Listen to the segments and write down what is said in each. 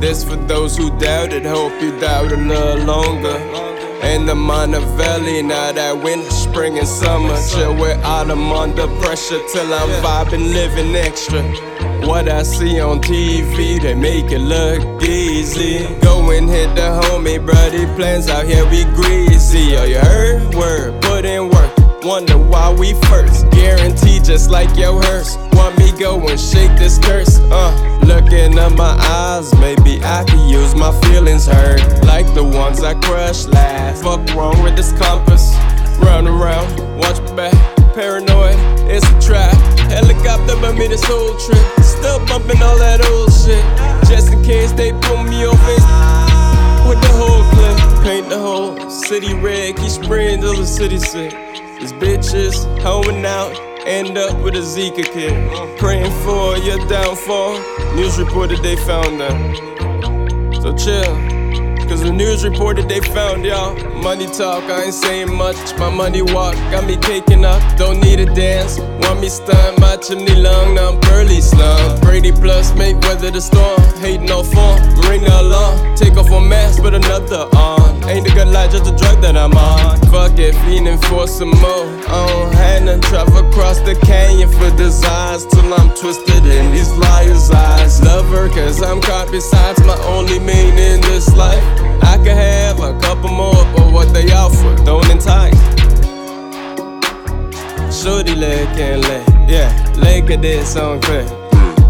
This for those who doubted, hope you doubt a little longer. In the minor valley, now that winter, spring, and summer. Chill with autumn under pressure till I'm vibing, living extra. What I see on TV, they make it look easy. Go and hit the homie, buddy. Plans out here, we greasy. Oh, you heard? Word, put in work. Wonder why we first. Guarantee just like your hearse. Want me go and shake this curse? Uh, looking at my eyes, maybe I could use my feelings hurt. Like the ones I crushed last. Fuck wrong with this compass. Run around, watch my back. Paranoid, it's a trap. Helicopter by me this whole trip. Still bumping all that old shit. Just in case they pull me over with the whole clip. Paint the whole city red. Keep spraying till the city sick. These bitches hoeing out, end up with a Zika kid. Praying for your downfall. News reported they found them. So chill. Cause the news reported they found y'all. Money talk, I ain't saying much. My money walk, got me caking up. Don't need a dance. Want me stunned my chimney lung, now I'm pearly slum. Brady plus, make weather the storm. Hating no form, ring the alarm. Take off one mask, put another on. Ain't a good life, just a drug that I'm on. Fuck it, feeling for some more. I don't have none. Travel across the canyon for desires till I'm twisted in these liars' eyes. Love cause I'm caught besides my only meaning in this life. I could have a couple more, but what they offer don't entice. Shorty leg can lay, yeah, leg at this on clear.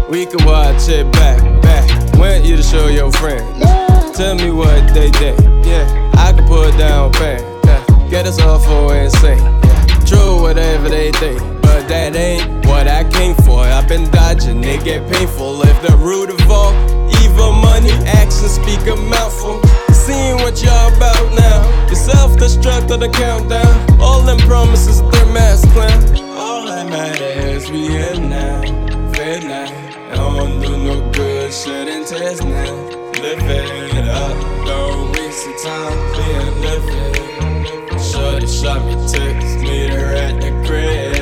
We can watch it back, back. Want you to show your friend. Tell me what they did, yeah. I can put down pain, yeah. Get us all for insane, yeah. True, whatever but that ain't what I came for. I've been dodging, it get painful. If the root of all evil, money, actions speak a mouthful. Seeing what y'all about now. Your self destruct on the countdown. All them promises, they're mass clown. All that matters, we here now. Fair. I don't do no good, shouldn't test now. Live it up, don't waste your time being living. Shorty shot me text, meet her at the crib.